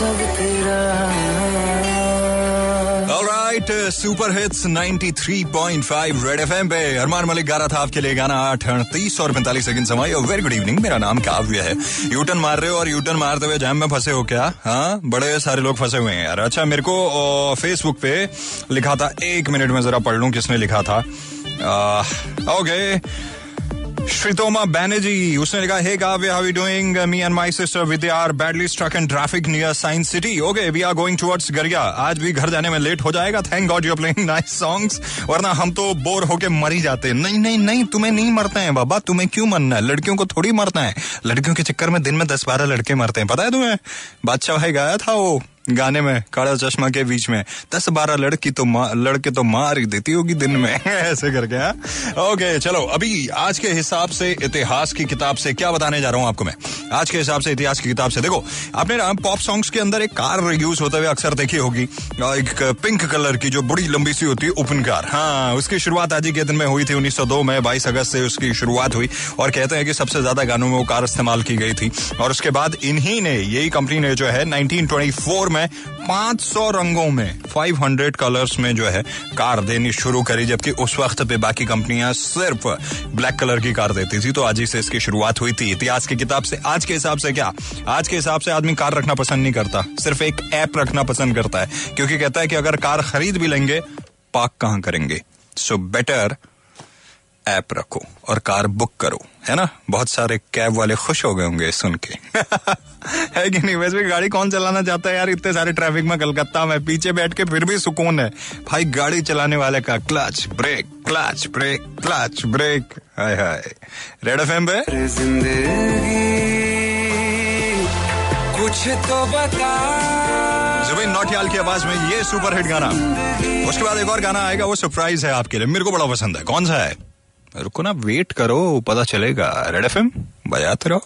सब तेरा right super hits 93.5 Red FM पे अरमान मलिक गा रहा था आपके लिए गाना आठ अड़तीस और पैंतालीस सेकंड समय वेरी गुड इवनिंग मेरा नाम काव्य है। यूटर्न मार रहे हो और यूटर्न मारते हुए जैम में फंसे हो क्या? हाँ बड़े सारे लोग फंसे हुए हैं यार। अच्छा मेरे को फेसबुक पे लिखा था, एक मिनट में जरा पढ़ लूँ किसने लिखा था? ओके Shritoma Banerjee, उसने लिखा Hey Kavya, how are you doing? Uh, me and my sister Vidya are badly stuck in traffic near Science City. Okay, we are going towards Garya. आज भी घर जाने में लेट हो जाएगा. Thank God you're playing nice songs. वरना हम तो बोर होके मर ही जाते. नहीं नहीं नहीं तुम्हें नहीं मरते हैं बाबा तुम्हें क्यों मरना है लड़कियों को थोड़ी मरना है लड़कियों के चक्कर में दिन में दस बारह लड़के मरते हैं पता है तुम्हें बादशाह भाई गाया था वो गाने में, काला चश्मा के बीच में। दस बारह लड़की तो लड़के तो मार ही देती होगी दिन में। ऐसे करके, हा? ओके, चलो, अभी आज के हिसाब से इतिहास की किताब से क्या बताने जा रहा हूँ आपको मैं? आज के हिसाब से इतिहास की किताब से। देखो, आपने पॉप सॉन्ग्स के अंदर एक कार यूज़ होते हुए अक्सर देखी होगी। एक पिंक कलर की जो बड़ी लंबी सी होती है ओपन कार हाँ उसकी शुरुआत आज ही के दिन में हुई थी, उन्नीस सौ दो में, बाईस अगस्त से उसकी शुरुआत हुई। और कहते हैं कि सबसे ज़्यादा गानों में वो कार इस्तेमाल की गई थी। और उसके बाद इन्हीं ने, यही कंपनी ने जो है 1924 में 500 रंगों में 500 कलर्स में जो है, कार देनी शुरू करी, जबकि उस वक्त पे बाकी कंपनियाँ सिर्फ़ ब्लैक कलर की कार देती थी तो आज ही से इसकी शुरुआत हुई थी। इतिहास की किताब से आज के हिसाब से क्या? आज के हिसाब से आदमी कार रखना पसंद नहीं करता, सिर्फ़ एक ऐप रखना पसंद करता है, क्योंकि कहता है कि अगर कार खरीद भी लेंगे पार्क कहाँ करेंगे? सो बेटर ऐप रखो और कार बुक करो है ना? बहुत सारे कैब वाले खुश हो गए होंगे सुन के। है कि नहीं? वैसे भी गाड़ी कौन चलाना चाहता है यार? इतने सारे ट्रैफ़िक में कलकत्ता में पीछे बैठ के फिर भी सुकून है। भाई गाड़ी चलाने वाले का clutch brake clutch brake clutch brake हाय हाय। रेड एफ़ एम पे? कुछ तो बता। जुबिन नौटियाल की आवाज़ में ये सुपर हिट गाना। उसके बाद एक और गाना आएगा वो सरप्राइज़ है आपके लिए। मेरे को बड़ा पसंद है। कौन सा है? रुको ना वेट करो पता चलेगा। रेड एफ़ एम बजाते रहो।